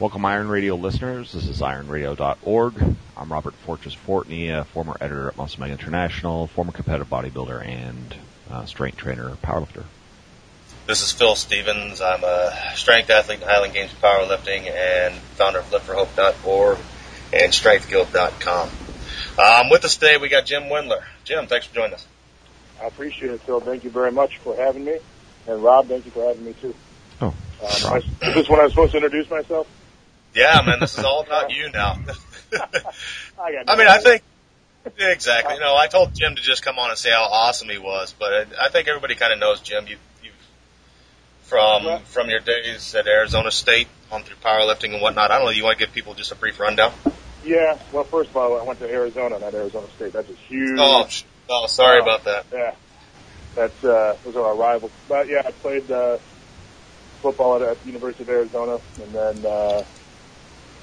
Welcome, Iron Radio listeners. This is ironradio.org. I'm Robert Fortress Fortney, a former editor at Muscle Mag International, former competitive bodybuilder, and uh, strength trainer, powerlifter. This is Phil Stevens. I'm a strength athlete in Highland Games Powerlifting and founder of liftforhope.org and strengthguild.com. Um, with us today, we got Jim Wendler. Jim, thanks for joining us. I appreciate it, Phil. Thank you very much for having me. And Rob, thank you for having me too. Oh, Um, I, is this when I was supposed to introduce myself? Yeah, man, this is all about you now. I got. I mean, I think exactly. You know, I told Jim to just come on and say how awesome he was, but I, I think everybody kind of knows Jim. You, you from from your days at Arizona State on through powerlifting and whatnot. I don't know. You want to give people just a brief rundown? Yeah. Well, first of all, I went to Arizona, not Arizona State. That's a huge. Oh, oh, sorry Oh. about that. Yeah. That's uh, those are our rivals. But yeah, I played uh, football at, at the University of Arizona, and then uh,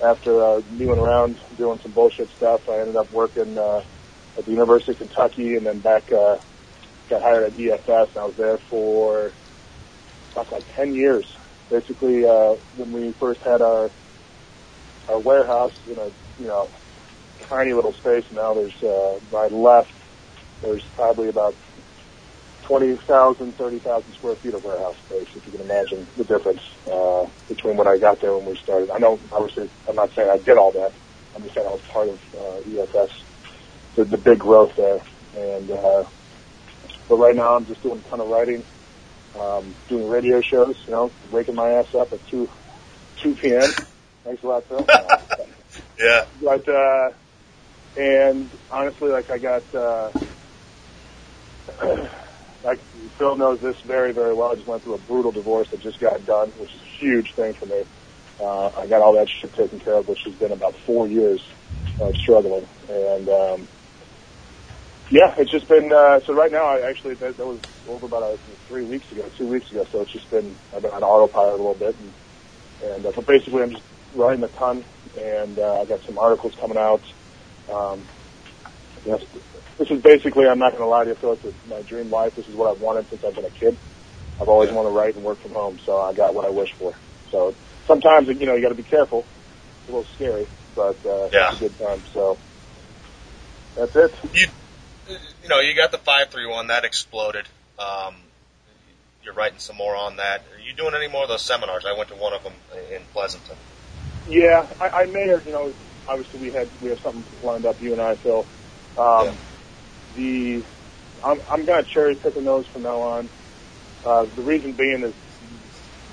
after uh, mewing around doing some bullshit stuff, I ended up working uh, at the University of Kentucky, and then back uh, got hired at EFS. And I was there for about like ten years. Basically, uh, when we first had our our warehouse in a you know tiny little space, now there's uh, by left there's probably about 20,000, 30,000 square feet of warehouse space, if you can imagine the difference uh, between when I got there when we started. I know, obviously, I'm not saying I did all that. I'm just saying I was part of uh, EFS, the, the big growth there. And uh, but right now, I'm just doing a ton of writing, um, doing radio shows. You know, waking my ass up at two 2 p.m. Thanks a lot, Phil. Yeah. but uh and honestly like i got uh like phil knows this very very well. I just went through a brutal divorce that just got done which is a huge thing for me. Uh i got all that shit taken care of which has been about four years of struggling. And um yeah it's just been uh so right now i actually that, that was over about uh, three weeks ago two weeks ago. So it's just been i've been on autopilot a little bit and and uh, but basically i'm just writing a ton and uh, I got some articles coming out. Um, yes, this is basically, I'm not going to lie to you, Phil, it's my dream life. This is what I've wanted since I've been a kid. I've always Yeah. wanted to write and work from home, so I got what I wish for. So sometimes, you know, you got to be careful. It's a little scary, but uh, Yeah. it's a good time. So that's it. You, you know, you got the five three one that exploded. Um, you're writing some more on that. Are you doing any more of those seminars? I went to one of them in Pleasanton. Yeah, I, I may have, you know, obviously we had we have something lined up, you and I, Phil. Um, Yeah. The I'm I'm gonna cherry pick those from now on. Uh, the reason being is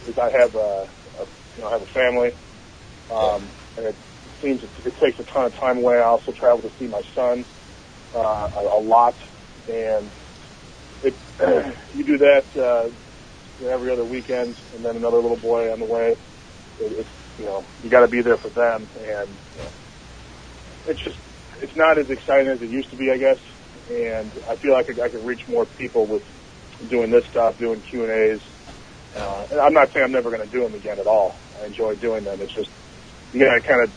is I have a, a you know I have a family, um, and it seems it, it takes a ton of time away. I also travel to see my son uh, a, a lot, and it you do that uh, every other weekend, and then another little boy on the way. It, it's you know, you got to be there for them, and you know, it's just it's not as exciting as it used to be, I guess. And I feel like I, I can reach more people with doing this stuff, doing Q and A's. Uh, and I'm not saying I'm never going to do them again at all. I enjoy doing them. It's just you got to kind of.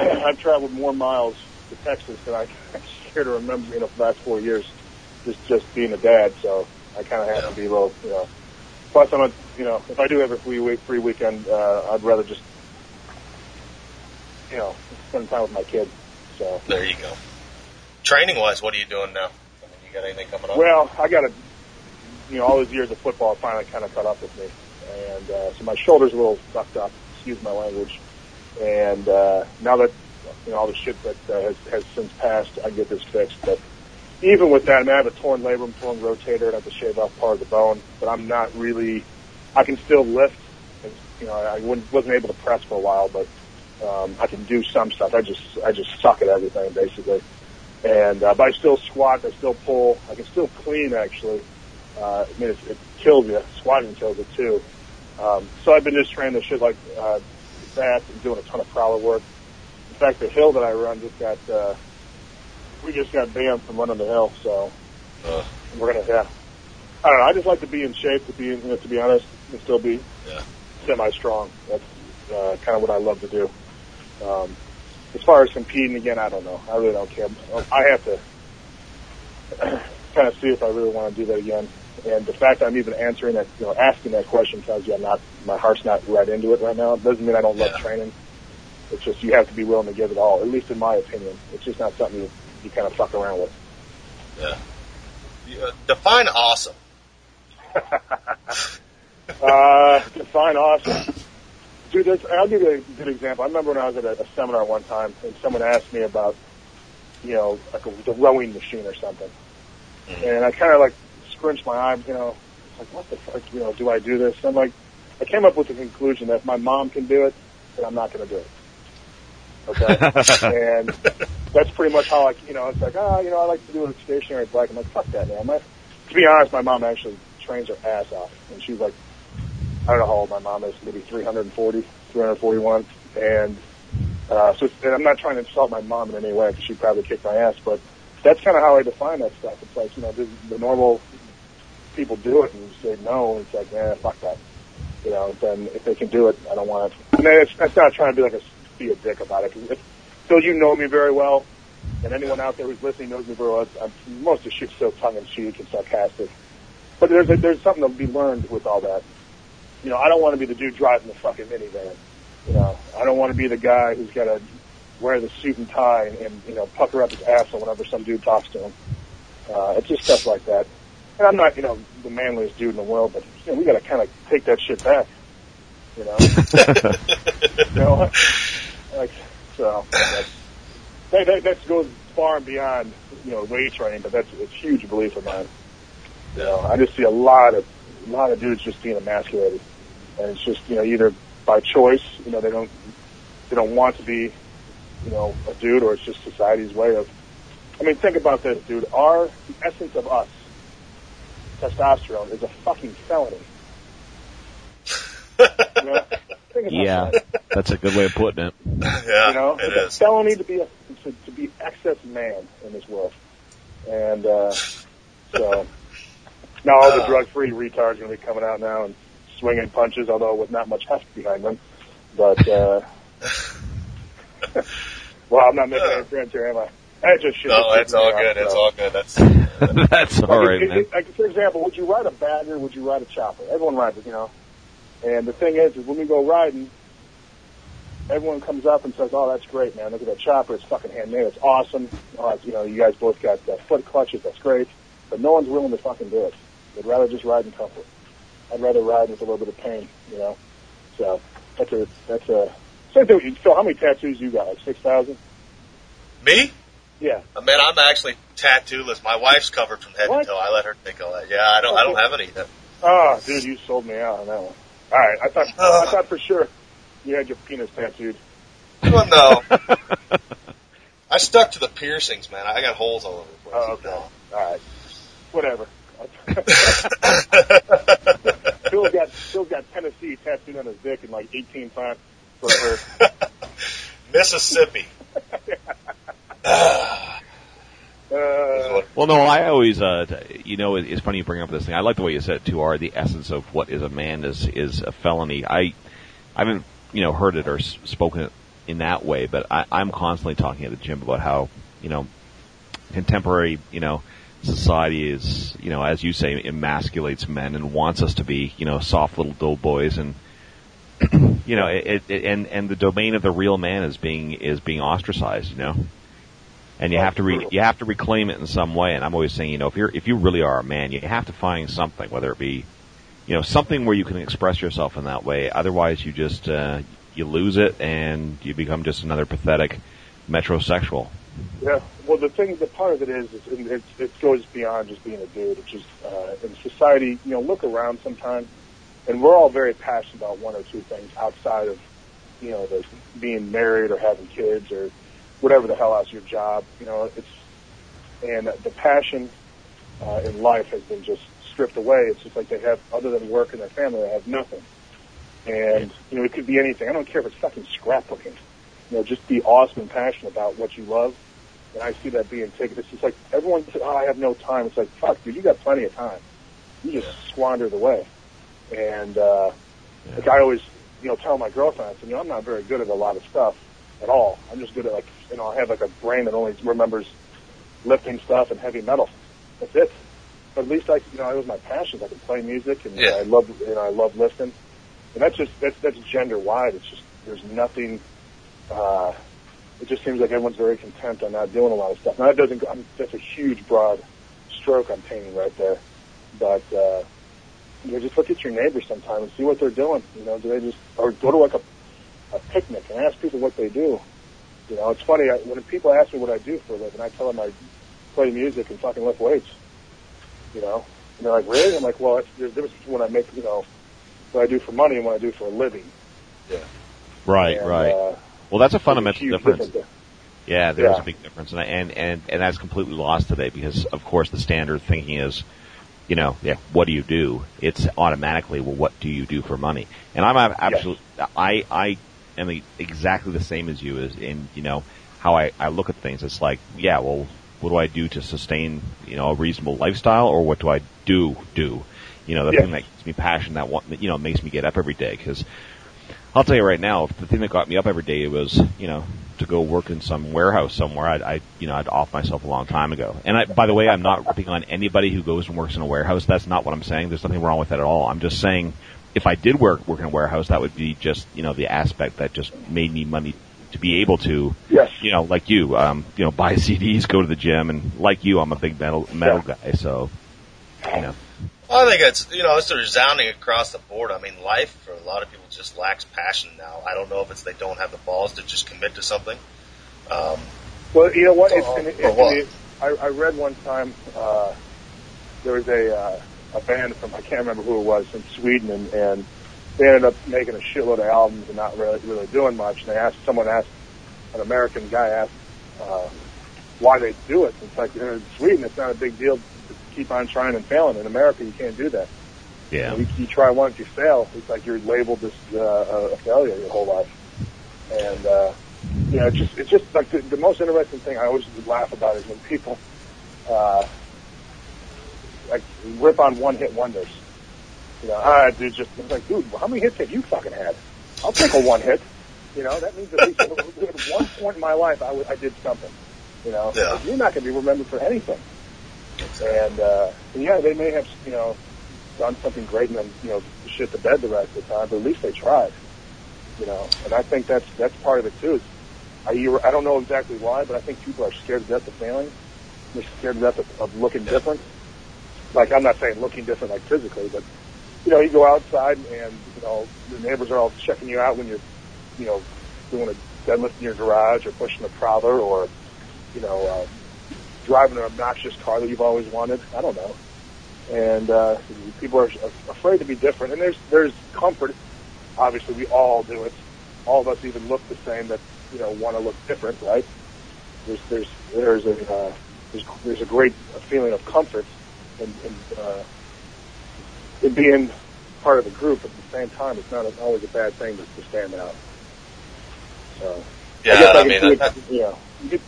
I've traveled more miles to Texas than I care to remember. You know, the last four years, just just being a dad. So I kind of have to be a little, you know. Plus, I'm a, you know, if I do have a free week, free weekend, uh, I'd rather just, you know, spend time with my kid. So, There you go. Training wise, what are you doing now? I mean, you got anything coming up? well, I got to, you know, all those years of football finally kind of caught up with me, and uh, so my shoulder's a little fucked up. Excuse my language. And uh, now that you know all the shit that uh, has has since passed, I can get this fixed. But even with that, I mean, I have a torn labrum, torn rotator, and I have to shave off part of the bone. But I'm not really. I can still lift. You know, I wouldn't, wasn't able to press for a while, but um, I can do some stuff. I just I just suck at everything basically. And uh, but I still squat, I still pull, I can still clean actually. Uh, I mean, it, it kills you. Squatting kills it too. Um, so I've been just training the shit like uh, that and doing a ton of prowler work. In fact, the hill that I run just got uh, we just got banned from running the hill, so Uh, we're gonna yeah. I don't know. I just like to be in shape to be, you know, to be honest, and still be Yeah. semi-strong. That's uh, kind of what I love to do. Um, as far as competing, again, I don't know. I really don't care. I have to kind of see if I really want to do that again. And the fact I'm even answering that, you know, asking that question tells you I'm not, my heart's not right into it right now. It doesn't mean I don't love training. It's just you have to be willing to give it all, at least in my opinion. It's just not something you, you kind of fuck around with. yeah. Uh, define awesome. Uh, define awesome. Dude, I'll give you a good example. I remember when I was at a, a seminar one time and someone asked me about, you know, like a, the rowing machine or something. And I kind of like scrunched my eye, you know, it's like, what the fuck, you know, do I do this? And I'm like, I came up with the conclusion that if my mom can do it, then I'm not going to do it. Okay? and that's pretty much how I, you know, it's like, ah, you know, I like to do a stationary bike. I'm like, fuck that, man. My, to be honest, my mom actually trains her ass off. And she's like, I don't know how old my mom is, maybe 340, 341. And, uh, so, and I'm not trying to insult my mom in any way because she'd probably kick my ass, but that's kind of how I define that stuff. It's like, you know, the, the normal people do it and say no, and it's like, man, fuck that. You know, then if they can do it, I don't want it. And it's, it's not trying to be like a, be a dick about it. 'cause if, Phil, you know me very well, and anyone out there who's listening knows me very well. I'm, most of the shit's so tongue in cheek and sarcastic. But there's there's something to be learned with all that. You know, I don't want to be the dude driving the fucking minivan. You know, I don't want to be the guy who's got to wear the suit and tie and, and you know pucker up his asshole whenever some dude talks to him. Uh, it's just stuff like that. And I'm not, you know, the manliest dude in the world, but you know, we got to kind of take that shit back. You know, you know, like so. That's, that, that that goes far and beyond, you know, weight training, but that's a huge belief of mine. You know, I just see a lot of a lot of dudes just being emasculated, and it's just you know either by choice, you know, they don't they don't want to be, you know, a dude, or it's just society's way of. I mean, think about this, dude. Our the essence of us, testosterone, is a fucking felony. You know? Yeah, that. that's a good way of putting it. Yeah, you know, it it's a felony to be a to, to be excess man in this world, and uh, so now all the Uh. drug-free retards are going to be coming out now and swinging punches, although with not much heft behind them. But uh, well, I'm not making any friends here, am I? That just shit. No, it's all me off, good. It's so. all good. That's that's all Like, right, it- man. it- like, for example, would you ride a bagger? Would you ride a chopper? Everyone rides it, you know. And the thing is, is when we go riding, everyone comes up and says, "Oh, that's great, man! Look at that chopper. It's fucking handmade. It's awesome. Oh, you know, you guys both got uh, foot clutches. That's great." But no one's willing to fucking do it. They'd rather just ride in comfort. I'd rather ride with a little bit of pain, you know. So that's a that's a same thing. with you. Phil, how many tattoos you got? Like six thousand? me. Yeah. Uh, Man, I'm actually tattooless. My wife's covered from head What? to toe. I let her take all that. Yeah, I don't. I don't have any. yet. Oh, dude, you sold me out on that one. All right, I thought I thought for sure you had your penis tattooed. Well, no. I stuck to the piercings, man. I got holes all over the place. Oh, okay. All right. Whatever. Phil's got Phil's got Tennessee tattooed on his dick in like 18 times. For her. Mississippi. Uh, Well, no, I always, uh, you know, it- it's funny you bring up this thing. I like the way you said it too. Are the essence of what is a man is is a felony. I, I haven't, you know, heard it or s- spoken it in that way, but I, I'm constantly talking at the gym about how, you know, contemporary, you know, society is, you know, as you say, emasculates men and wants us to be, you know, soft little doughboys and. You know, it, it, and and the domain of the real man is being is being ostracized. You know, and you have to re- you have to reclaim it in some way. And I'm always saying, you know, if you're if you really are a man, you have to find something, whether it be, you know, something where you can express yourself in that way. Otherwise, you just uh, you lose it and you become just another pathetic metrosexual. Yeah. Well, the thing, the part of it is, is it, it, it goes beyond just being a dude. It's just uh, in society. You know, look around sometimes, and we're all very passionate about one or two things outside of, you know, the being married or having kids or whatever the hell else your job. You know, it's and the passion uh, in life has been just stripped away. It's just like they have, other than work and their family, they have nothing. And you know, it could be anything. I don't care if it's fucking scrapbooking. You know, just be awesome and passionate about what you love. And I see that being taken. It's just like everyone says, "Oh, I have no time." It's like, fuck, dude, you got plenty of time. You just squandered away. And uh, like I always, you know, tell my girlfriend, I said, you know, I'm not very good at a lot of stuff at all. I'm just good at like, you know, I have like a brain that only remembers lifting stuff and heavy metal. That's it. But at least I, you know, it was my passion. I could play music, and Yeah. I love, you know, I love lifting. And that's just that's that's gender wide. It's just there's nothing. Uh, it just seems like everyone's very content on not doing a lot of stuff. Now that doesn't I'm, that's a huge broad stroke I'm painting right there. But uh, you know, just look at your neighbors sometime and see what they're doing. You know, do they just or go to like a a picnic and ask people what they do. You know, it's funny I, when people ask me what I do for a living. I tell them I play music and fucking lift weights. You know, and they're like, "Really?" I'm like, "Well, it's, there's a difference between when I make, you know, what I do for money and what I do for a living." Yeah. Right, And, right. Uh, well, that's a a fundamental huge difference. there. Yeah, there is Yeah. a big difference, and, I- and and and that's completely lost today because, of course, the standard thinking is, you know, yeah, what do you do? It's automatically, well, what do you do for money? And I'm absolutely, I I am exactly the same as you is in you know how I I look at things. It's like, yeah, well, what do I do to sustain you know a reasonable lifestyle, or what do I do do? You know, the Yeah. thing that gives me passion that one, that, you know makes me get up every day because I'll tell you right now, the thing that got me up every day was, you know, to go work in some warehouse somewhere. I'd, I, you know, I'd off myself a long time ago. And I, by the way, I'm not ripping on anybody who goes and works in a warehouse. That's not what I'm saying. There's nothing wrong with that at all. I'm just saying, if I did work work in a warehouse, that would be just, you know, the aspect that just made me money to be able to, Yes. you know, like you, um, you know, buy CDs, go to the gym, and like you, I'm a big metal metal guy. So, you know, Well, I think it's you know it's resounding across the board. I mean, life for a lot of people just lacks passion now. I don't know if it's they don't have the balls to just commit to something. Um, Well, you know what? It's, and it, for what? it, I, I read one time uh, there was a uh, a band from I can't remember who it was in Sweden, and, and they ended up making a shitload of albums and not really really doing much. And they asked someone asked an American guy asked uh, why they do it. It's like in Sweden, it's not a big deal keep on trying and failing. In America, you can't do that. yeah. You, you try once, you fail. It's like you're labeled as uh, a failure your whole life. And uh, you know, it's just it's just like the, the most interesting thing I always laugh about is when people uh, like rip on one hit wonders. You know, ah, dude, just it's like, dude, how many hits have you fucking had? I'll take a one hit. You know, that means at least at one point in my life I, w- I did something. You know, Yeah. you're not going to be remembered for anything. And, uh, and yeah, they may have, you know, done something great and then, you know, shit the bed the rest of the time, but at least they tried. You know, and I think that's that's part of it too. Is I you- I don't know exactly why, but I think people are scared to death of failing. They're scared to death of, of looking different. Like I'm not saying looking different like physically, but you know, you go outside and you know the neighbors are all checking you out when you're, you know, doing a deadlift in your garage or pushing a prowler or, you know, uh, driving an obnoxious car that you've always wanted. I don't know. And uh, people are afraid to be different, and there's there's comfort. Obviously, we all do it. All of us even look the same. That you know want to look different, right? There's there's there's a uh, there's there's a great feeling of comfort in, in, uh, in being part of the group. At the same time, it's not always a bad thing to, to stand out. So yeah, guess I, can mean, it, I, you know, you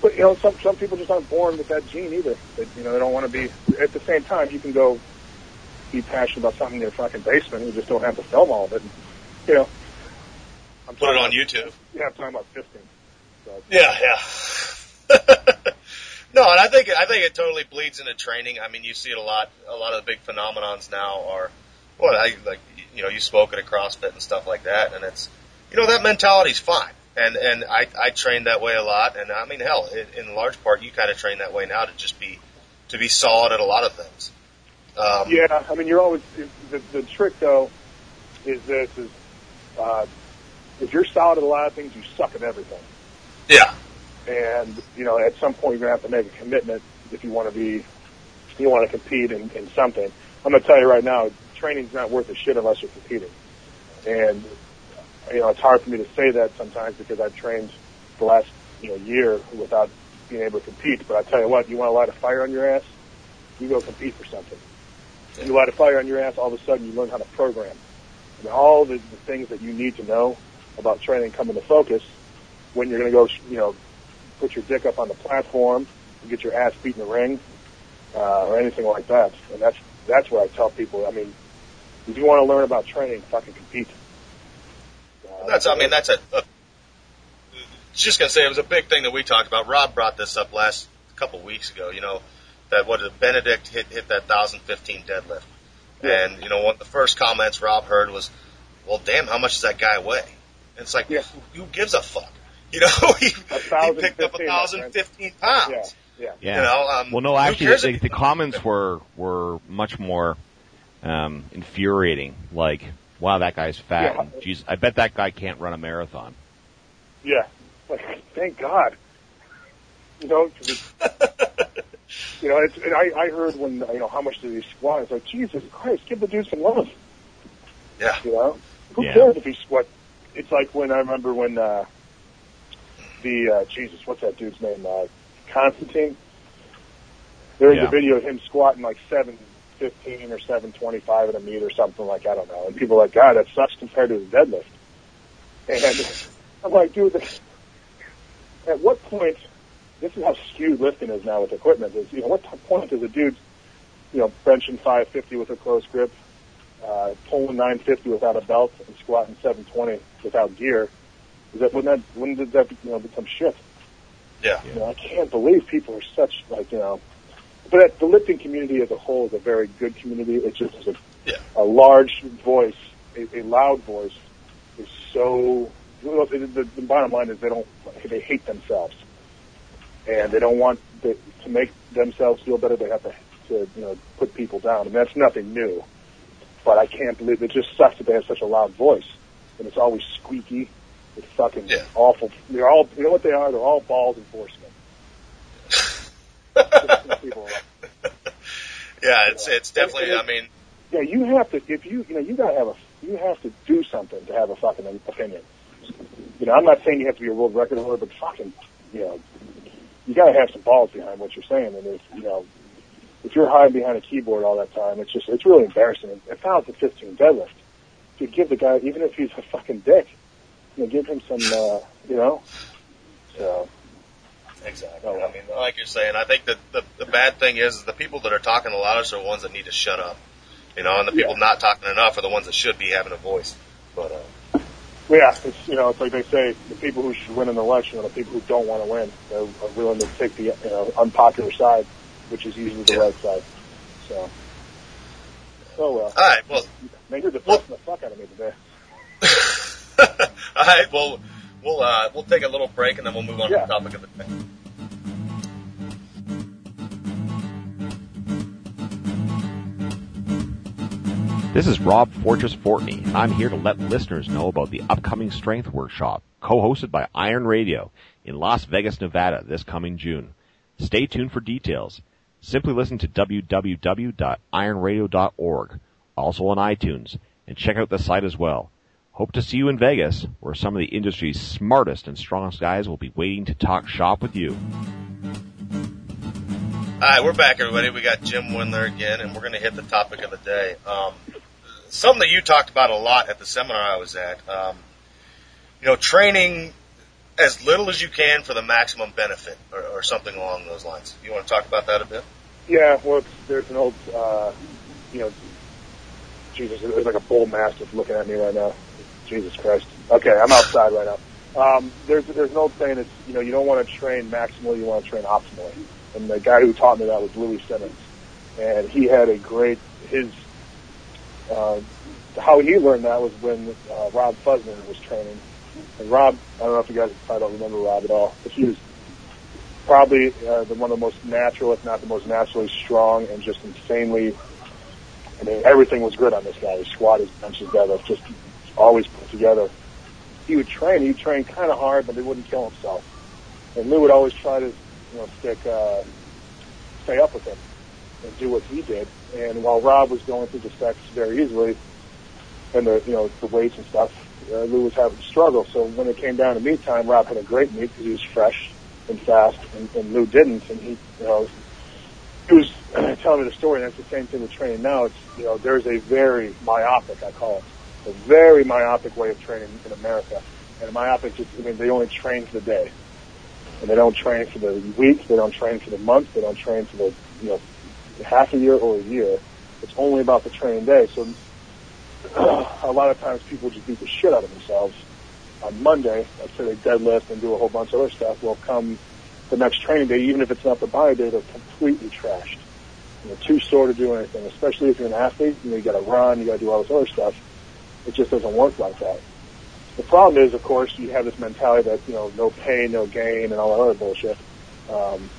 but you know, some some people just aren't born with that gene either. They, you know, they don't want to be. At the same time, you can go be passionate about something in your fucking basement. You just don't have to film all of it. And, you know, I'm put it on about- YouTube. Yeah, I'm talking about fisting. So, Yeah, yeah. no, and I think I think it totally bleeds into training. I mean, you see it a lot. A lot of the big phenomenons now are, well, I, like you know, you spoke at a CrossFit and stuff like that, and it's, you know, that mentality's fine. And and I I trained that way a lot, and I mean, hell, in, in large part, you kind of train that way now to just be to be solid at a lot of things. Um, Yeah, I mean, you're always the the trick though is this is uh, if you're solid at a lot of things, you suck at everything. yeah, and you know at some point you're gonna have to make a commitment if you want to be if you want to compete in, in something. I'm gonna tell you right now, training's not worth a shit unless you're competing. And you know it's hard for me to say that sometimes because I've trained the last you know year without being able to compete. But I tell you what, you want to light a fire on your ass, you go compete for something. And you light a fire on your ass, all of a sudden you learn how to program. And all the, the things that you need to know about training come into focus when you're going to go, you know, put your dick up on the platform and get your ass beat in the ring, uh, or anything like that. And that's, that's what I tell people. I mean, if you want to learn about training, fucking compete. That's, I mean, that's a, a just gonna say it was a big thing that we talked about. Rob brought this up last couple weeks ago. You know that what did Benedikt hit hit that thousand fifteen deadlift, Yeah. and you know one of the first comments Rob heard was, "Well, damn, how much does that guy weigh?" And it's like, Yeah. who gives a fuck? You know, he, he picked up a fifteen, thousand right? pounds. yeah, yeah. Yeah. You know, um, well, no, actually, cares the, the comments were were much more um, infuriating. Like, wow, that guy's fat. Yeah. And, Jeez, I bet that guy can't run a marathon. Yeah. Like, thank God. You know, 'cause it's, you know, it's, and I, I heard when, you know, how much did he squat? It's like, Jesus Christ, give the dude some love. Yeah. You know? Who Yeah. cares if he squat? It's like when I remember when, uh, the, uh, Jesus, what's that dude's name? Uh, Constantine? There was Yeah. a video of him squatting like 715 or 725 at a meet or something like, I don't know. And people are like, God, that sucks compared to his deadlift. And I'm like, dude, this, at what point, this is how skewed lifting is now with equipment, is, you know, what point does a dude, you know, benching 550 with a close grip, uh, pulling 950 without a belt, and squatting 720 without gear, is that, when that, when did that, you know, become shit? Yeah. You know, I can't believe people are such, like, you know, but the lifting community as a whole is a very good community. It's just a, Yeah. a large voice, a, a loud voice is so, well, the, the, the bottom line is they don't, they hate themselves. And they don't want the, to make themselves feel better. They have to, to, you know, put people down. And that's nothing new. But I can't believe, it just sucks that they have such a loud voice. And it's always squeaky. It's fucking Yeah. awful. They're all, you know what they are? They're all balls enforcement. Yeah, it's it's definitely. I mean, Yeah, you have to. If you, you know, you gotta have a, you have to do something to have a fucking opinion. You know, I'm not saying you have to be a world record holder, but fucking, you know, you gotta have some balls behind what you're saying. And if, you know, if you're hiding behind a keyboard all that time, it's just, it's really embarrassing. A thousand fifteen deadlift, to give the guy, even if he's a fucking dick, you know, give him some, uh, you know. So Exactly. Oh, I mean, like you're saying, I think that the, the bad thing is, is the people that are talking the loudest are the ones that need to shut up. You know, and the people Yeah. not talking enough are the ones that should be having a voice. But uh, yeah, it's, you know, it's like they say, the people who should win an election are the people who don't want to win. They're are willing to take the, you know, unpopular side, which is usually the Yeah. right side. So, oh well. all right, well, Man, you're depressing the fuck out of me today. all right, well, we'll uh, we'll take a little break and then we'll move on Yeah. to the topic of the day. This is Rob Fortress Fortney, and I'm here to let listeners know about the upcoming Strength Workshop, co-hosted by Iron Radio in Las Vegas, Nevada this coming June. Stay tuned for details. Simply listen to www.ironradio.org, also on iTunes, and check out the site as well. Hope to see you in Vegas, where some of the industry's smartest and strongest guys will be waiting to talk shop with you. All right, we're back, everybody. We got Jim Wendler again, and we're going to hit the topic of the day. Um, something that you talked about a lot at the seminar I was at. Um, you know, training as little as you can for the maximum benefit, or, or something along those lines. You want to talk about that a bit? Yeah, well, it's, there's an old, uh, you know, Jesus, there's like a bull mastiff looking at me right now. Jesus Christ. Okay, I'm outside right now. Um, there's there's an old saying it's you know you don't want to train maximally, you want to train optimally. And the guy who taught me that was Louie Simmons, and he had a great his uh, how he learned that was when uh, Rob Fusner was training. And Rob, I don't know if you guys probably don't remember Rob at all, but he was probably uh, the one of the most natural, if not the most naturally strong, and just insanely. I mean, everything was good on this guy. His squat, his bench, his deadlift, just always put together. He would train. He would train kind of hard, but he wouldn't kill himself. And Lou would always try to, you know, stick, uh, stay up with him and do what he did. And while Rob was going through the steps very easily, and the, you know, the weights and stuff, uh, Lou was having struggle. So when it came down to meet time, Rob had a great meet because he was fresh and fast, and, and Lou didn't. And he, you know, he was telling me the story, and it's the same thing with training now. It's you know there's a very myopic, I call it, a very myopic way of training in America. And myopic just I mean they only train for the day, and they don't train for the week, they don't train for the month, they don't train for the you know half a year or a year. It's only about the training day. So a lot of times people just beat the shit out of themselves on Monday. Let's say they deadlift and do a whole bunch of other stuff. Well, come the next training day, even if it's not the body day, they're completely trashed. You know, too sore to do anything, especially if you're an athlete. Know, you got to run, you got to do all this other stuff. It just doesn't work like that. The problem is, of course, you have this mentality that you know, no pain, no gain, and all that other bullshit. Um,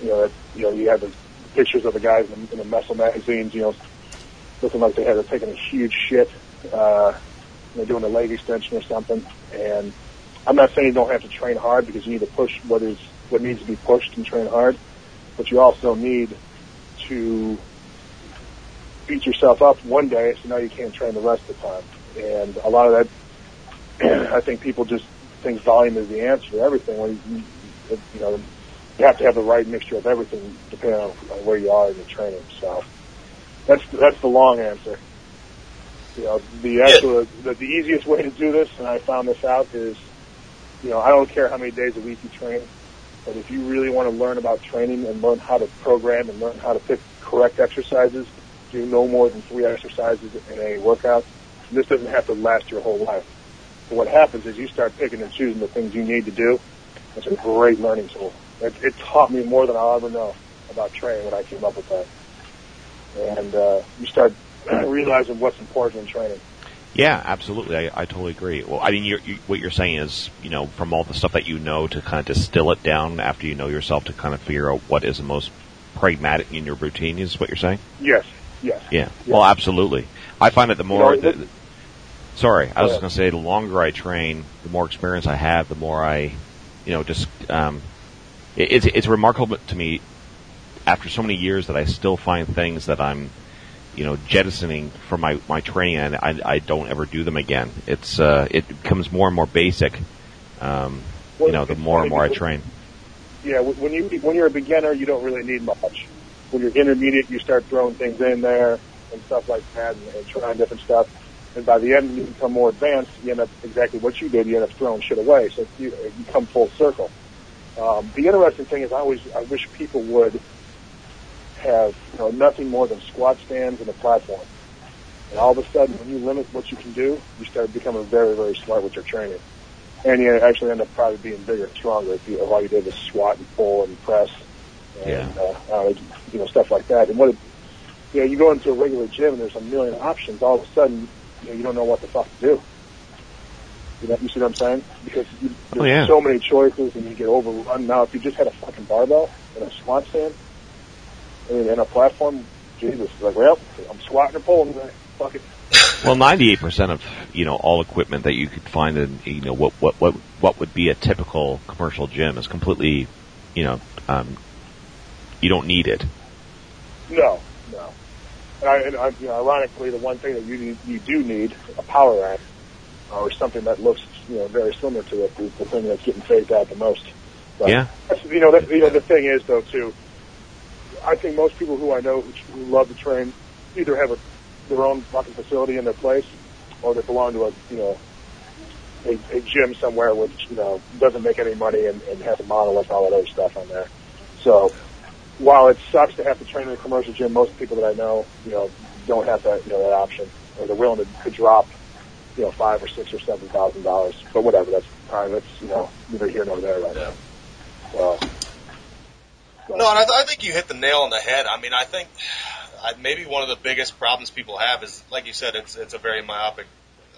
you know, you know, you have the pictures of the guys in, in the muscle magazines, you know, looking like they had taken a huge shit, uh, know, doing a leg extension or something. And I'm not saying you don't have to train hard because you need to push what is what needs to be pushed and train hard, but you also need to beat yourself up one day so now you can't train the rest of the time. And a lot of that, I think people just think volume is the answer to everything. When you, you know, you have to have the right mixture of everything depending on, where you are in your training. So that's that's the long answer. You know, the actual the, the easiest way to do this, and I found this out, is you know I don't care how many days a week you train, but if you really want to learn about training and learn how to program and learn how to pick correct exercises, do no more than three exercises in a workout. This doesn't have to last your whole life. But what happens is you start picking and choosing the things you need to do. It's a great learning tool. It, it taught me more than I'll ever know about training when I came up with that. And uh, you start realizing what's important in training. Yeah, absolutely. I, I totally agree. Well, I mean, you're, you, what you're saying is, you know, from all the stuff that you know to kind of distill it down after you know yourself to kind of figure out what is the most pragmatic in your routine is what you're saying? Yes, yes. Yeah. Well, absolutely. I find that the more, You know, the, sorry, I was ahead. going to say the longer I train, the more experience I have, the more I, you know, just, um, it, it's, it's remarkable to me after so many years that I still find things that I'm, you know, jettisoning from my, my training and I, I don't ever do them again. It's, uh, it becomes more and more basic, um, you know, the more and more I train. Yeah, when you when you're a beginner, you don't really need much. When you're intermediate, you start throwing things in there and stuff like that, and, and trying different stuff. And by the end, you become more advanced. You end up exactly what you did. You end up throwing shit away. So you, you come full circle. Um, the interesting thing is, I always I wish people would have you know nothing more than squat stands and a platform. And all of a sudden, when you limit what you can do, you start becoming very very smart with your training and you actually end up probably being bigger and stronger if, you, if all you did was squat and pull and press and Yeah. uh, uh, you know stuff like that. And what it, you know, you go into a regular gym and there's a million options. All of a sudden, you know, you don't know what the fuck to do. You know, you see what I'm saying? Because you, there's Oh, yeah. so many choices and you get overrun. Now, if you just had a fucking barbell and a squat stand and, and a platform, Jesus, like, well, I'm squatting or pulling today. Fuck it. Well, ninety-eight percent of you know all equipment that you could find in you know what what what what would be a typical commercial gym is completely, you know, um, you don't need it. No, no. And, I, and I, you know, ironically, the one thing that you need, you do need a power rack uh, or something that looks you know very similar to it is the thing that's getting phased out the most. But Yeah. That's, you know, that, you know, the thing is though too. I think most people who I know who, who love to train either have a, their own fucking facility in their place, or they belong to a you know a, a gym somewhere which you know doesn't make any money and, and has a model with all that other stuff on there. So while it sucks to have to train in a commercial gym, most people that I know, you know, don't have that, you know, that option, or they're willing to, to drop, you know, five or six or seven thousand dollars. But whatever, that's time. That's you know, neither here nor there right Yeah. now. So, No, and I, th- I think you hit the nail on the head. I mean, I think I, maybe one of the biggest problems people have is, like you said, it's it's a very myopic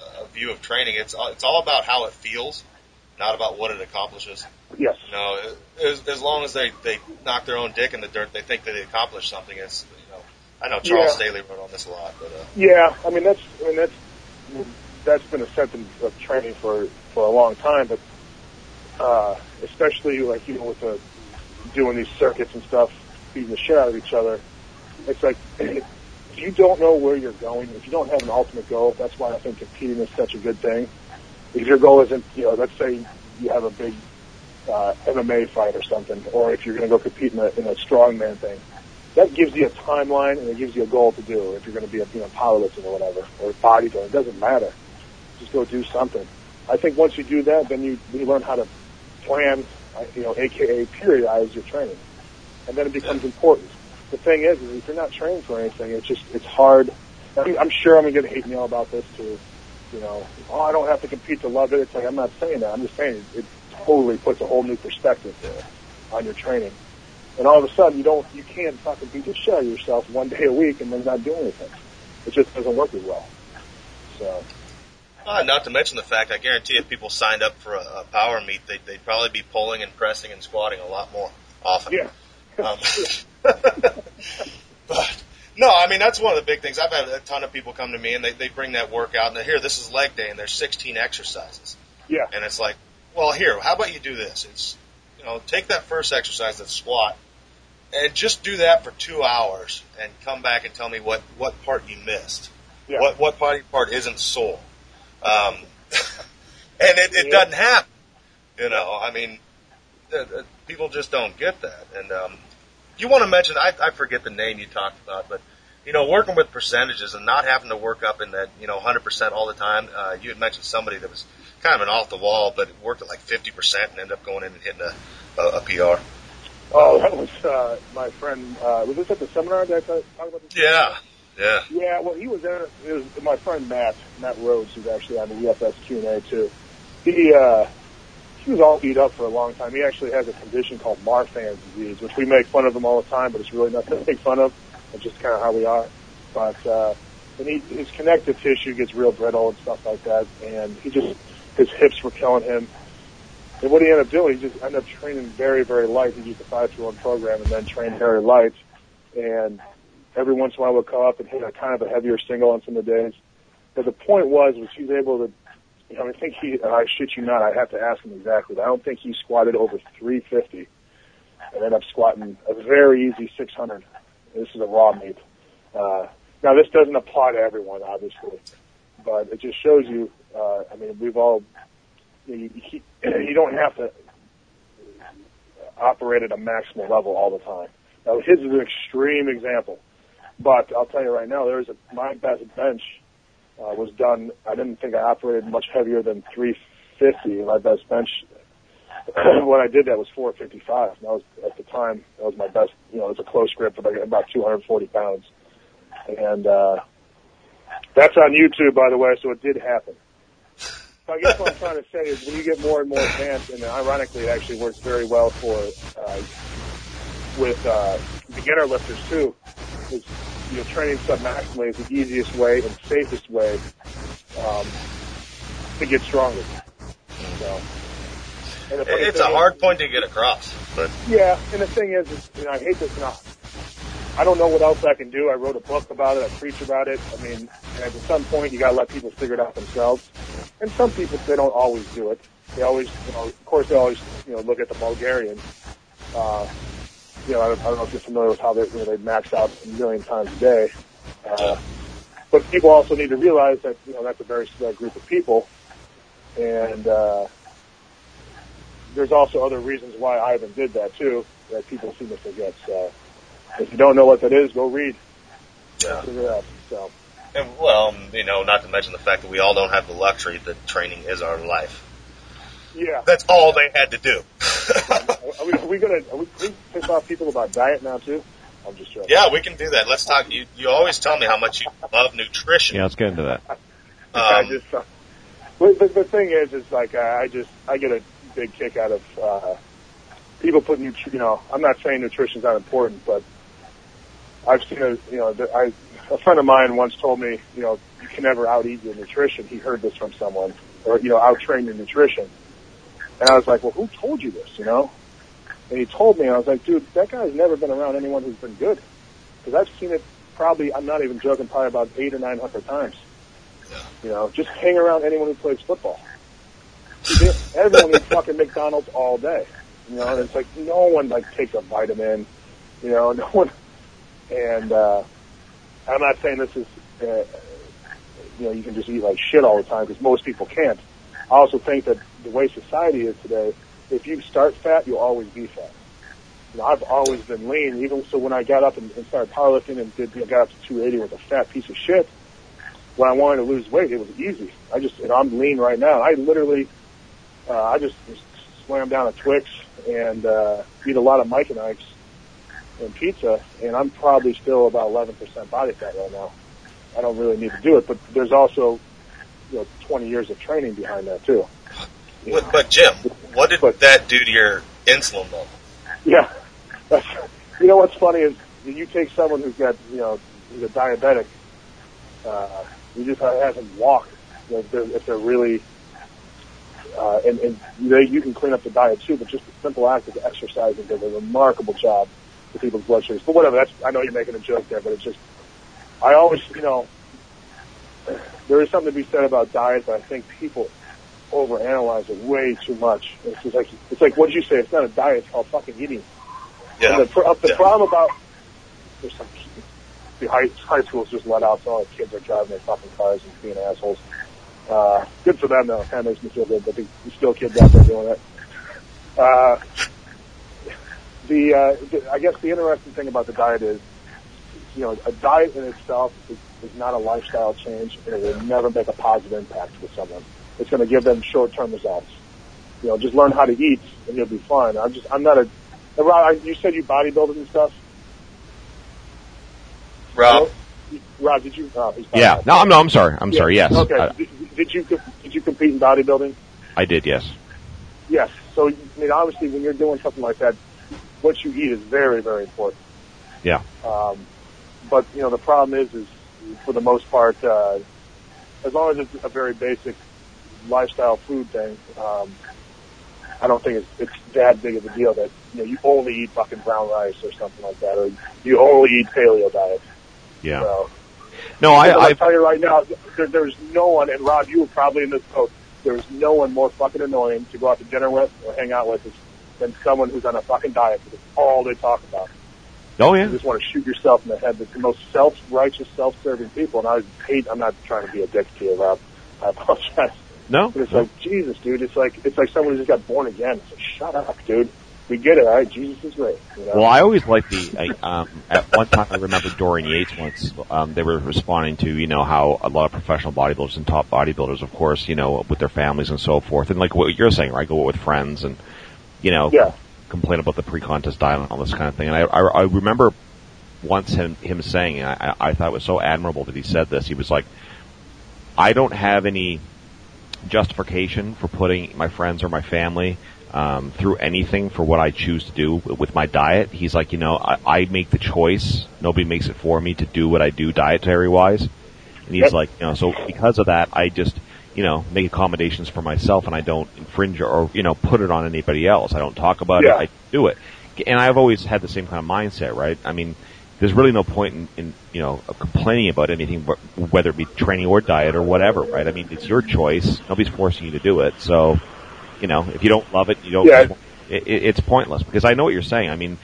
uh, view of training. It's all- it's all about how it feels, not about what it accomplishes. Yes, You know, as, as long as they they knock their own dick in the dirt, they think that they accomplished something. It's you know, I know Charles Yeah. Staley wrote on this a lot, but uh, yeah. I mean, that's I mean that's that's been a sense of, of training for for a long time, but uh, especially like you know with the doing these circuits and stuff, beating the shit out of each other. It's like if you don't know where you're going, if you don't have an ultimate goal, that's why I think competing is such a good thing. If your goal isn't, you know, let's say you have a big uh, MMA fight or something, or if you're going to go compete in a, in a strongman thing, that gives you a timeline and it gives you a goal to do if you're going to be a you know powerlifting or whatever or bodybuilding. It doesn't matter. Just go do something. I think once you do that, then you you learn how to plan, uh, you know, aka periodize your training, and then it becomes important. The thing is, is if you're not trained for anything, it's just it's hard. I mean, I'm sure I'm going to get hate mail about this too. You know, oh, I don't have to compete to love it. It's like I'm not saying that. I'm just saying it, it totally puts a whole new perspective there on your training. And all of a sudden, you don't, you can't fucking be just shell yourself one day a week and then not do anything. It just doesn't work as well. So. Uh, not to mention the fact, I guarantee if people signed up for a, a power meet, they'd, they'd probably be pulling and pressing and squatting a lot more often. Yeah. Um, but no, I mean that's one of the big things. I've had a ton of people come to me and they they bring that workout and they're here. This is leg day and there's 16 exercises. Yeah. And it's like, well, here, how about you do this? It's you know, take that first exercise, that squat, and just do that for two hours and come back and tell me what what part you missed. Yeah. What what part part isn't sore. Um, and it, it Yeah. doesn't happen. You know, I mean, uh, uh, people just don't get that. And um, you want to mention, I, I forget the name you talked about, but you know, working with percentages and not having to work up in that, you know, 100% all the time. Uh, you had mentioned somebody that was kind of an off the wall, but worked at like 50% and ended up going in and hitting a, a, a PR. Oh, that was uh, my friend. Uh, was this at the seminar that I talked about? This Yeah, yeah. Yeah, well, he was there. It was my friend Matt, Matt Rhodes, who's actually on the EFS Q and A too. He uh, he was all beat up for a long time. He actually has a condition called Marfan's disease, which we make fun of him all the time, but it's really nothing to make fun of. It's just kind of how we are. But uh, and he, his connective tissue gets real brittle and stuff like that, and he just his hips were killing him. And what he ended up doing, he just ended up training very, very light. He used to one program and then trained very light. And every once in a while would come up and hit a kind of a heavier single on some of the days. But the point was, was he was able to, you know, I think he, I shit you not, I have to ask him exactly, but I don't think he squatted over 350 and ended up squatting a very easy 600. This is a raw meet. Uh, now this doesn't apply to everyone, obviously, but it just shows you, uh, I mean, we've all, you, you, don't have to operate at a maximal level all the time. Now his is an extreme example, but I'll tell you right now, there's a my best bench uh, was done. I didn't think I operated much heavier than 350. My best bench when I did that was 455. And that was at the time that was my best. You know, it was a close grip, but about 240 pounds, and uh, that's on YouTube, by the way. So it did happen. So I guess what I'm trying to say is when you get more and more advanced, and ironically, it actually works very well for uh, with uh, beginner lifters too. Is you know training submaximally is the easiest way and safest way um, to get stronger. So, and It's a thing is- hard point to get across, but yeah, and the thing is, is you know, I hate this. You know, I don't know what else I can do. I wrote a book about it. I preach about it. I mean, at some point, you got to let people figure it out themselves. And some people, they don't always do it. They always, you know, of course, they always, you know, look at the Bulgarians. Uh, you know, I don't, I don't know if you're familiar with how they, you know, they max out a million times a day. Uh, but people also need to realize that, you know, that's a very select group of people. And, uh, there's also other reasons why Ivan did that too that people seem to forget. So if you don't know what that is, go read. Yeah. Figure it out. So And, well, you know, not to mention the fact that we all don't have the luxury that training is our life. yeah. That's all they had to do. Are we, are we gonna are we, we piss off people about diet now too? I'm just joking. yeah, we can do that. Let's talk. You, you always tell me how much you love nutrition. Yeah, let's get into that. I Um, just. Uh, but the, the thing is, is like uh, I just I get a big kick out of uh, people putting nutri- you know I'm not saying nutrition's not important, but I've seen a you know I a friend of mine once told me you know you can never out eat your nutrition. He heard this from someone, or you know out train your nutrition, and I was like, well, who told you this? You know, and he told me, I was like, dude, that guy's never been around anyone who's been good, because I've seen it probably I'm not even joking, probably about eight or nine hundred times. You know, just hang around anyone who plays football. Everyone eats fucking McDonald's all day. You know, and it's like no one like takes a vitamin. You know, no one. And uh, I'm not saying this is, uh, you know, you can just eat like shit all the time because most people can't. I also think that the way society is today, if you start fat, you'll always be fat. you know, I've always been lean. Even so, when I got up and, and started powerlifting and did, you know, got up to 280 with a fat piece of shit, when I wanted to lose weight, it was easy. I just, you I'm lean right now. I literally, uh, I just, just slam down a Twix and uh, eat a lot of Mike and Ike's and pizza, and I'm probably still about 11% body fat right now. I don't really need to do it, but there's also, you know, 20 years of training behind that too. But, but Jim, what did But- that do to your insulin level? Yeah. That's, you know what's funny is you take someone who's got, you know, who's a diabetic, uh, you just have them walk you know, if, they're, if they're really, uh, and, and they, you can clean up the diet too, but just the simple act of exercising does a remarkable job with people's blood sugars. But whatever, that's, I know you're making a joke there, but it's just, I always, you know, there is something to be said about diet, but I think people overanalyze it way too much. It's just like, it's like, what did you say? It's not a diet, it's called fucking eating. Yeah. And the, pro- the Yeah. problem about there's some the high, high schools just let out so all the kids are driving their fucking cars and being assholes. Uh, good for them though. Kind of makes me feel good, but the, there's still kids out there doing it. Uh, the, uh, the I guess the interesting thing about the diet is, you know, a diet in itself is, is not a lifestyle change, and it will never make a positive impact with someone. It's going to give them short-term results. You know, just learn how to eat, and you'll be fine. I'm just, I'm not a. uh, Rob, you said you bodybuilded and stuff. Rob, Rob, did you? He's Yeah. No, I'm no. I'm sorry. I'm Yeah. sorry. Yes. Okay. I, did, did you did you compete in bodybuilding? I did. Yes. Yes. So I mean, obviously, when you're doing something like that, what you eat is very, very important. Yeah. Um, but you know, the problem is, is for the most part, uh, as long as it's a very basic lifestyle food thing, um, I don't think it's, it's that big of a deal that you know you only eat fucking brown rice or something like that, or you only eat paleo diet. Yeah. So, No, I. I tell you right now, there, there's no one, and Rob, you were probably in this boat. There's no one more fucking annoying to go out to dinner with or hang out with than someone who's on a fucking diet because it's all they talk about. oh yeah. You just want to shoot yourself in the head. It's the most self-righteous, self-serving people, and I hate. I'm not trying to be a dick to you, Rob. I apologize. No. But it's like Jesus, dude. It's like it's like someone who just got born again. It's like, shut up, dude. We get it, all right? Jesus is great. You know? Well, I always like the. I, um, at one time, I remember Dorian Yates once. Um, they were responding to you know how a lot of professional bodybuilders and top bodybuilders, of course, you know, with their families and so forth, and like what you're saying, right? Go with friends and you know, Yeah. complain about the pre-contest diet and all this kind of thing. And I, I, I remember once him him saying, and I, I thought it was so admirable that he said this. He was like, "I don't have any justification for putting my friends or my family." um, through anything for what I choose to do with my diet. He's like, you know, I, I make the choice. Nobody makes it for me to do what I do dietary wise. And he's Yep. like, you know, so because of that, I just, you know, make accommodations for myself and I don't infringe or, you know, put it on anybody else. I don't talk about Yeah. it. I do it. And I've always had the same kind of mindset, right? I mean, there's really no point in, in you know, complaining about anything, wh- whether it be training or diet or whatever, right? I mean, it's your choice. Nobody's forcing you to do it. So, you know, if you don't love it, you don't. Yeah. It, it, it's pointless because I know what you're saying. I mean,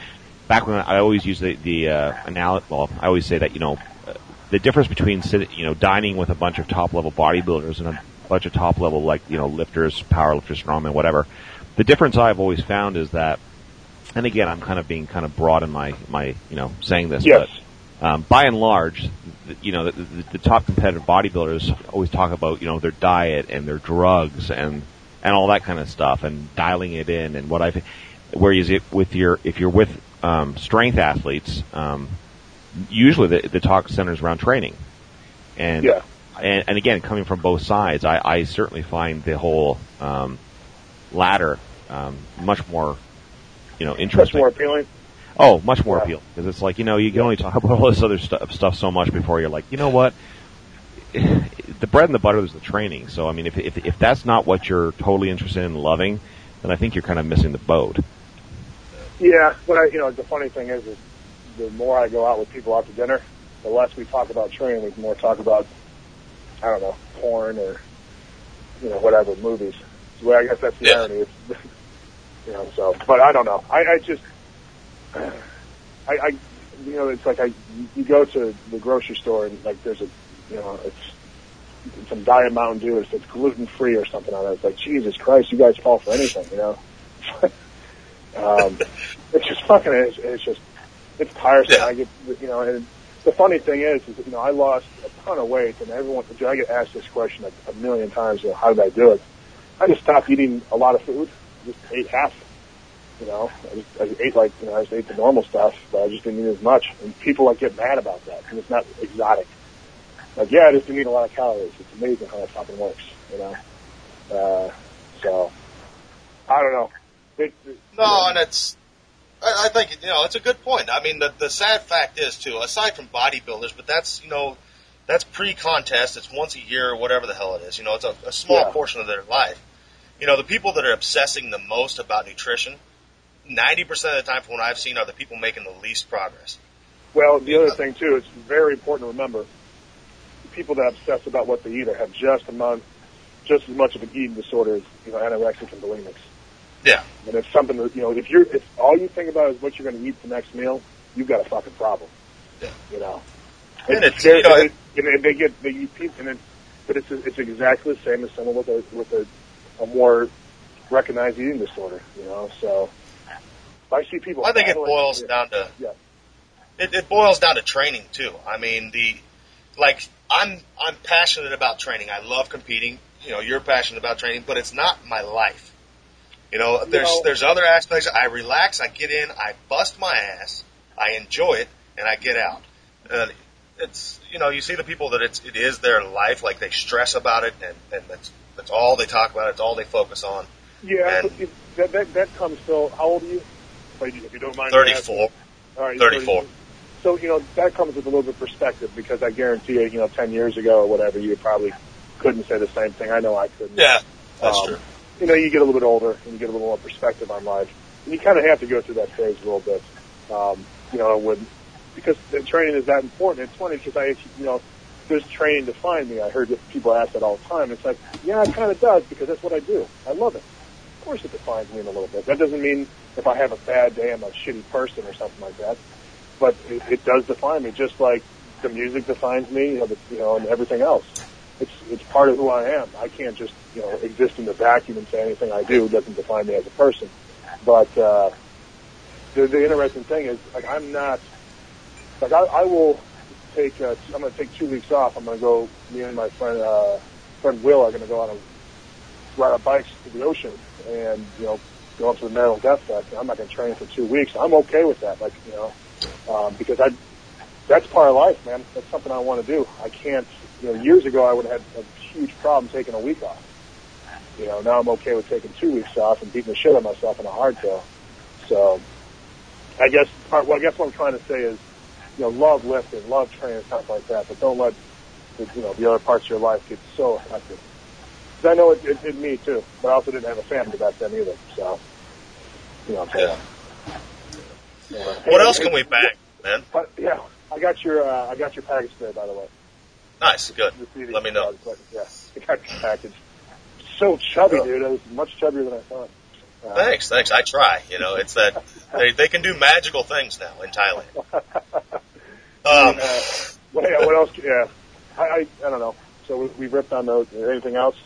back when I always use the the uh, analogy. Well, I always say that you know, uh, the difference between sitting, you know, dining with a bunch of top level bodybuilders and a bunch of top level like you know lifters, power lifters, strongmen, whatever. The difference I've always found is that, and again, I'm kind of being kind of broad in my my you know saying this, Yes. but um, by and large, the, you know, the, the, the top competitive bodybuilders always talk about, you know, their diet and their drugs and, and all that kind of stuff and dialing it in and what I've, whereas it, with your, if you're with, um, strength athletes, um, usually the, the talk centers around training. And, Yeah. And, and again, coming from both sides, I, I certainly find the whole, um, latter, um, much more, you know, interesting. more appealing. Oh, much more Yeah. appealing because it's like you know you can only talk about all this other stuff stuff so much before you're like you know what the bread and the butter is the training. So I mean if if if that's not what you're totally interested in loving, then I think you're kind of missing the boat. Yeah, but I, you know, the funny thing is, is the more I go out with people out to dinner, the less we talk about training. We more talk about, I don't know, porn or, you know, whatever movies. Well, I guess that's the Yeah. irony. It's, you know, so, but I don't know. I, I just, I, I, you know, it's like I, you go to the grocery store and like there's a, you know, it's some Diet Mountain Dew. It's, it's gluten free or something on it. It's like Jesus Christ, you guys fall for anything, you know. Um, it's just fucking. It's, it's just it's tiresome. Yeah. I get you know, and the funny thing is, is you know, I lost a ton of weight, and everyone, I get asked this question a, a million times. You know, how did I do it? I just stopped eating a lot of food. Just ate half. You know, I just, I just ate like you know, I just ate the normal stuff, but I just didn't eat as much. And people like get mad about that because it's not exotic. Like, yeah, I just didn't eat a lot of calories. It's amazing how that fucking works. You know, uh, so I don't know. It, it, No, and it's. I, I think you know it's a good point. I mean, the the sad fact is too, aside from bodybuilders, but that's you know that's pre-contest. It's once a year or whatever the hell it is. You know, it's a, a small Yeah. portion of their life. You know, the people that are obsessing the most about nutrition, ninety percent of the time, from what I've seen, are the people making the least progress. Well, the other thing too, it's very important to remember people that obsess about what they eat have just amount, just as much of an eating disorder as you know anorexics and bulimics. Yeah. And it's something that you know if you're if all you think about is what you're going to eat the next meal, you've got a fucking problem. Yeah. You know. And It's it's, scary, you know, and, it, and they get they eat pizza, and it, but it's it's exactly the same as someone with a with a, a more recognized eating disorder. You know, so I see people. I think it boils yeah. down to Yeah. it, it boils down to training too. I mean the like I'm I'm passionate about training. I love competing. You know, you're passionate about training, but it's not my life. You know, there's know- there's other aspects. I relax, I get in, I bust my ass, I enjoy it, and I get out. Uh, it's you know you see the people that it's it is their life, like they stress about it, and and that's that's all they talk about. It's all they focus on. Yeah, And- you- that, that that comes Phil. How old are you? If you don't mind. me Thirty asking. four. All right, 34. So you know that comes with a little bit of perspective because I guarantee you, you know, ten years ago or whatever, you probably couldn't say the same thing. I know I couldn't. Yeah, that's Um, true. You know, you get a little bit older and you get a little more perspective on life, and you kind of have to go through that phase a little bit. Um, you know, when because the training is that important. It's funny because I, you know, does training define me? I heard people ask that all the time. It's like, yeah, it kind of does because that's what I do. I love it. Of course, it defines me in a little bit. That doesn't mean if I have a bad day, I'm a shitty person or something like that. But it, it does define me, just like the music defines me, you know, the, you know, and everything else. It's it's part of who I am. I can't just you know exist in the vacuum and say anything I do doesn't define me as a person. But uh, the the interesting thing is, like, I'm not like I, I will take. Uh, I'm going to take two weeks off. I'm going to go. Me and my friend uh, friend Will are going to go on a ride our bikes to the ocean and you know go up to the Maryland Death Fest. I'm not going to train for two weeks. I'm okay with that. Like you know, um, because I that's part of life, man. That's something I want to do. I can't. You know, years ago I would have had a huge problem taking a week off. You know, now I'm okay with taking two weeks off and beating the shit out of myself in a hardtail. So, I guess part. Well, I guess what I'm trying to say is, you know, love lifting, love training, stuff like that, but don't let the, you know the other parts of your life get so affected. Because I know it, it did me too, but I also didn't have a family back then either. So, you know, what I'm saying. Yeah. Yeah. What Hey, else hey, can we bang, man? But yeah, I got your uh, I got your package today, by the way. Nice, good. Let me know. But, I got package. So chubby, dude. It was much chubbier than I thought. Uh, Thanks, thanks. I try. You know, it's that they they can do magical things now in Thailand. Um, uh, what, yeah, what else? Yeah, I, I I don't know. So we, we ripped on those. Anything else?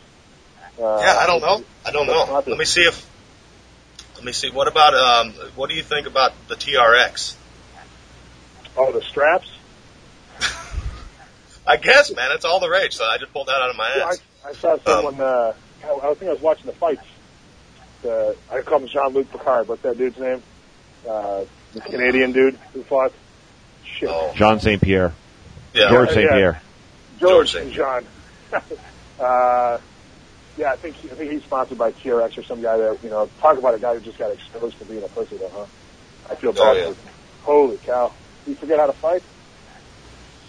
Uh, yeah, I don't know. I don't know. Let me see if. Let me see. What about um? What do you think about the TRX? Oh, the straps. I guess, man, it's all the rage. So I just pulled that out of my Yeah, ass. I, I saw someone. uh, I, I think I was watching the fights. The I call him Jean Luc Picard. What's that dude's name? Uh, the Canadian dude who fought. Shit. Oh, Jean St. Pierre, yeah. George St. yeah. Pierre. George, George and John. uh, yeah, I think he, I think he's sponsored by TRX or some guy that you know. Talk about a guy who just got exposed for being a pussy, though, huh? I feel bad. Oh, for yeah. him. Holy cow! Did he forget how to fight.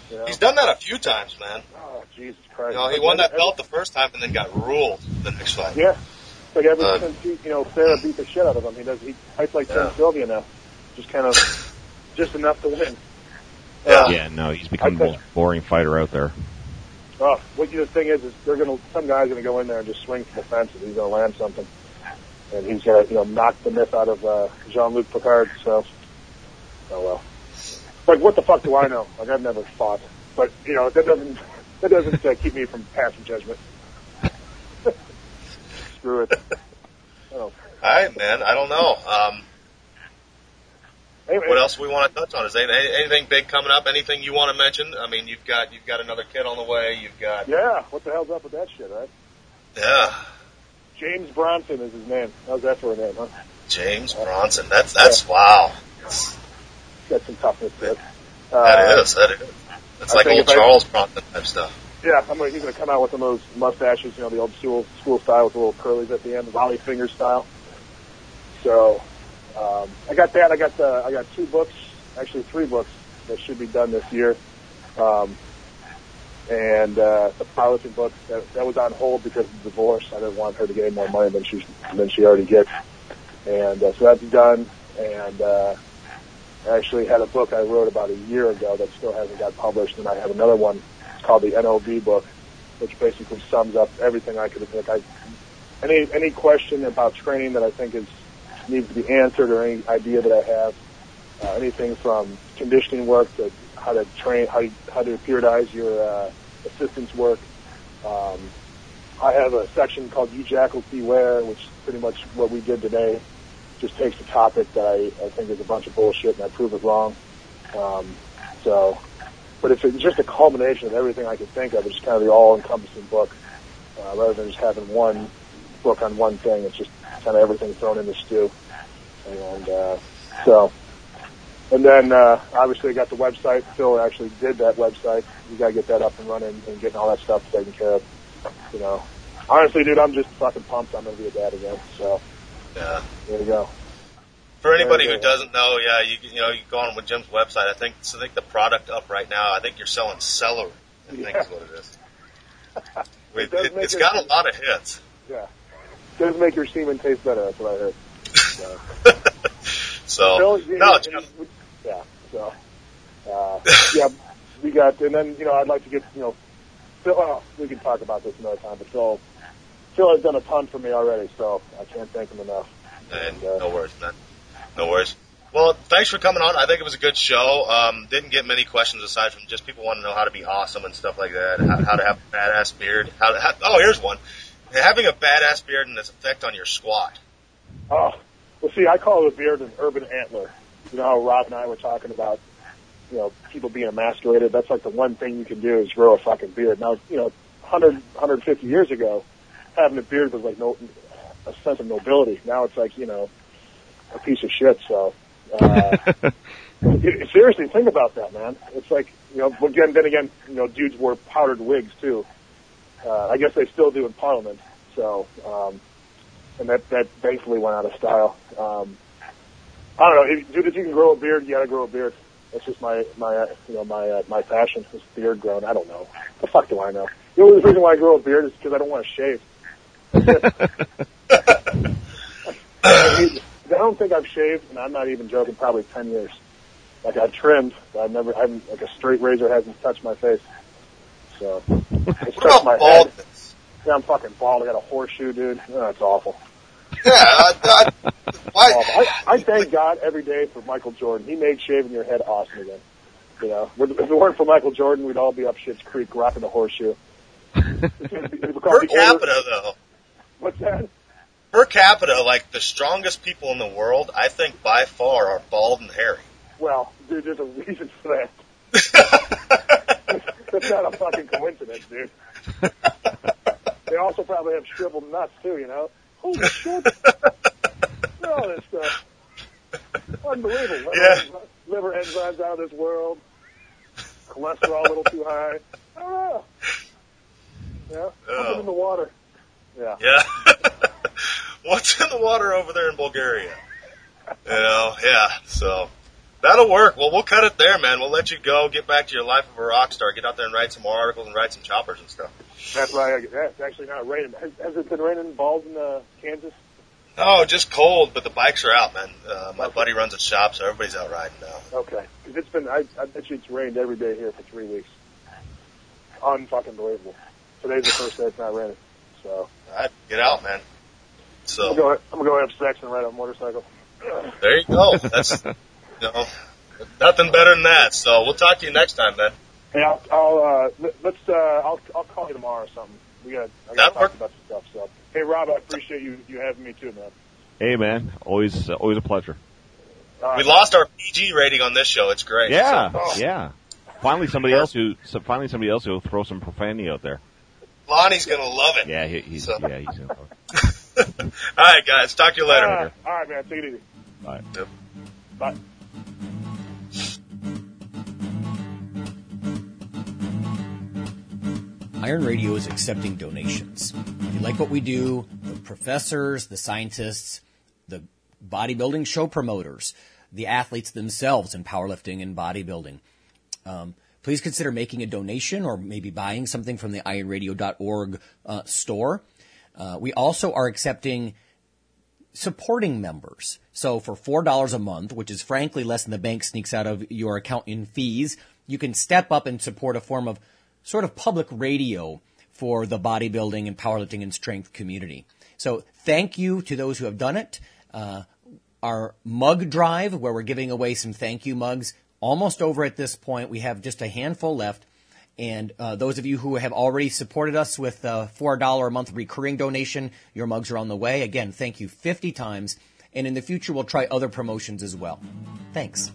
You know? He's done that a few times, man. Oh Jesus Christ! You know, he won that belt the first time and then got ruled the next fight. Yeah. It's like ever Uh, since he, you know Serra beat the shit out of him, he does. He fights like Tim Yeah. Sylvia now, just kind of, just enough to win. Yeah. Yeah, no, he's become the most boring fighter out there. Oh, what you the thing is, is they're gonna some guy's gonna go in there and just swing for the fences. He's gonna land something, and he's gonna you know knock the myth out of uh, Jean Luc Picard. So, oh well. Like what the fuck do I know? Like I've never fought, but you know that doesn't that doesn't uh, keep me from passing judgment. Screw it. Oh, All right, man. I don't know. Um, Anyway, what else we want to touch on? Is anything big coming up? Anything you want to mention? I mean, you've got you've got another kid on the way. You've got Yeah, what the hell's up with that shit, right? yeah, James Bronson is his name. How's that for a name, huh? James Bronson. That's that's wow. Got some toughness to it. Uh, That is that is. It's I like old I- Charles Bronson type stuff. Yeah, I'm gonna, he's going to come out with some of those mustaches, you know, the old school school style with the little curlies at the end, the volley finger style. So, um, I got that. I got the, I got two books, actually three books that should be done this year. Um, and uh, the piloting book that, that was on hold because of the divorce. I didn't want her to get any more money than she than she already gets, and uh, so that's done. And uh, I actually had a book I wrote about a year ago that still hasn't got published, and I have another one called the NOV book, which basically sums up everything I could. Like I, any any question about training that I think is needs to be answered, or any idea that I have, uh, anything from conditioning work to how to train, how how to periodize your uh, assistance work. Um, I have a section called "You Jackals Beware," which is pretty much what we did today. Just takes a topic that I, I think is a bunch of bullshit, and I prove it wrong. Um, so but it's, it's just a culmination of everything I could think of. It's kind of the all-encompassing book, uh, rather than just having one book on one thing. It's just kind of everything thrown in the stew. And uh, so, and then uh, obviously I got the website. Phil actually did that website. You got to get that up and running and getting all that stuff taken care of. You know, honestly, dude, I'm just fucking pumped. I'm gonna be a dad again. So Yeah. there you go. For anybody who doesn't know, yeah, you you know you go on with Jim's website. I think so I think the product up right now. I think you're selling celery. I think Yeah. is what it is. It it, make has it- got a lot of hits. Yeah, it does make your semen taste better. That's what I heard. So. So no, Jim, yeah. So, uh, yeah, we got, and then you know, I'd like to get, you know, Phil. Well, we can talk about this another time, but Phil, Phil has done a ton for me already, so I can't thank him enough. and uh, no worries, man. No worries. Well, thanks for coming on. I think it was a good show. Um, didn't get many questions aside from just people want to know how to be awesome and stuff like that. How, how to have a badass beard. How, to, how oh, here's one. Having a badass beard and its effect on your squat. Oh, well, see, I call a beard an urban antler. You know how Rob and I were talking about, you know, people being emasculated. That's like the one thing you can do is grow a fucking beard. Now, you know, 100, 150 years ago, having a beard was like no, a sense of nobility. Now it's like, you know, a piece of shit. So, uh, seriously, think about that, man. It's like, you know, again, then again, you know, dudes wore powdered wigs too. Uh, I guess they still do in Parliament. So, um, and that that thankfully went out of style. Um, I don't know, if, dude. If you can grow a beard, you got to grow a beard. That's just my my uh, you know my uh, my passion is beard grown. I don't know. The fuck do I know? The only reason why I grow a beard is because I don't want to shave. I don't think I've shaved, and I'm not even joking. Probably ten years. Like I've trimmed, but I've never. I'm like a straight razor hasn't touched my face. So it's What touched my about head. Yeah, I'm fucking bald. I got a horseshoe, dude. Oh, that's awful. Yeah, I, I. I, I thank God every day for Michael Jordan. He made shaving your head awesome again. You know, if it weren't for Michael Jordan, we'd all be up Shit's Creek rocking the horseshoe. It's gonna be- it'll be called Per older- capita, though. What's that? Per capita, like the strongest people in the world, I think by far are bald and hairy. Well, dude, there's a reason for that. That's not a fucking coincidence, dude. They also probably have shriveled nuts too, you know. Holy shit! Look at all this stuff. Unbelievable. Liver, Yeah. liver enzymes out of this world. Cholesterol a little too high. I don't know. Yeah. Put Oh. them in oh. the water. Yeah. Yeah. What's in the water over there in Bulgaria? You know, yeah. So that'll work. Well, we'll cut it there, man. We'll let you go. Get back to your life of a rock star. Get out there and write some more articles and write some choppers and stuff. That's why yeah, it's actually not raining. Has, has it been raining balls in uh, Kansas? No, just cold, but the bikes are out, man. Uh, my buddy runs a shop, so everybody's out riding now. Okay. 'Cause it's been, I, I bet you it's rained every day here for three weeks. Unfucking believable. Today's the first day it's not raining. So, All right, get out, man. I'm So gonna go, I'm gonna go have sex and ride a motorcycle. there you go. That's you know nothing better than that. So we'll talk to you next time, man. Hey, I'll, I'll uh, let- let's, uh, I'll, I'll call you tomorrow or something. We got, I got That to talk work. about some stuff. So, hey, Rob, I appreciate you, you having me too, man. Hey man, always uh, always a pleasure. All We lost our PG rating on this show. It's great. Yeah, Oh. yeah. Finally, somebody else who so finally somebody else who will throw some profanity out there. So Lonnie's gonna love it. Yeah, he, he's So- yeah he's gonna. All right, guys. Talk to you later. All right, all right, man. Take it easy. All right. Yep. Bye. Iron Radio is accepting donations. If you like what we do, the professors, the scientists, the bodybuilding show promoters, the athletes themselves in powerlifting and bodybuilding, um, please consider making a donation or maybe buying something from the ironradio.org uh, store. Uh, we also are accepting supporting members. So for $4 a month, which is frankly less than the bank sneaks out of your account in fees, you can step up and support a form of sort of public radio for the bodybuilding and powerlifting and strength community. So thank you to those who have done it. Uh, our mug drive, where we're giving away some thank you mugs, almost over at this point. We have just a handful left. And uh, those of you who have already supported us with a $4 a month recurring donation, your mugs are on the way. Again, thank you 50 times. And in the future, we'll try other promotions as well. Thanks.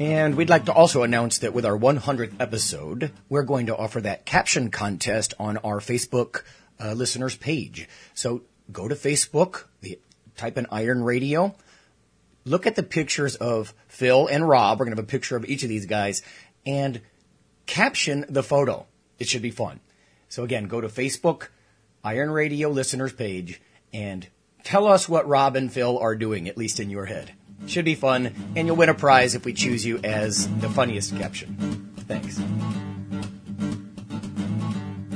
And we'd like to also announce that with our 100th episode, we're going to offer that caption contest on our Facebook uh, listeners page. So go to Facebook, the, type in Iron Radio, look at the pictures of Phil and Rob. We're going to have a picture of each of these guys and caption the photo. It should be fun. So again, go to Facebook, Iron Radio listeners page, and tell us what Rob and Phil are doing, at least in your head. Should be fun, and you'll win a prize if we choose you as the funniest caption. Thanks.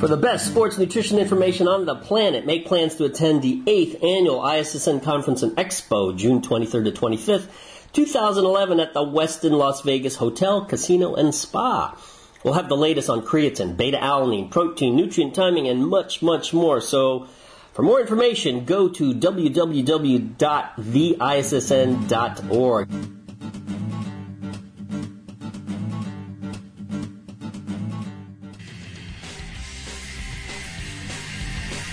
For the best sports nutrition information on the planet, make plans to attend the 8th annual ISSN Conference and Expo, June 23rd to 25th, 2011 at the Westin Las Vegas Hotel, Casino, and Spa. We'll have the latest on creatine, beta alanine, protein, nutrient timing, and much, much more. So, for more information, go to www.theissn.org.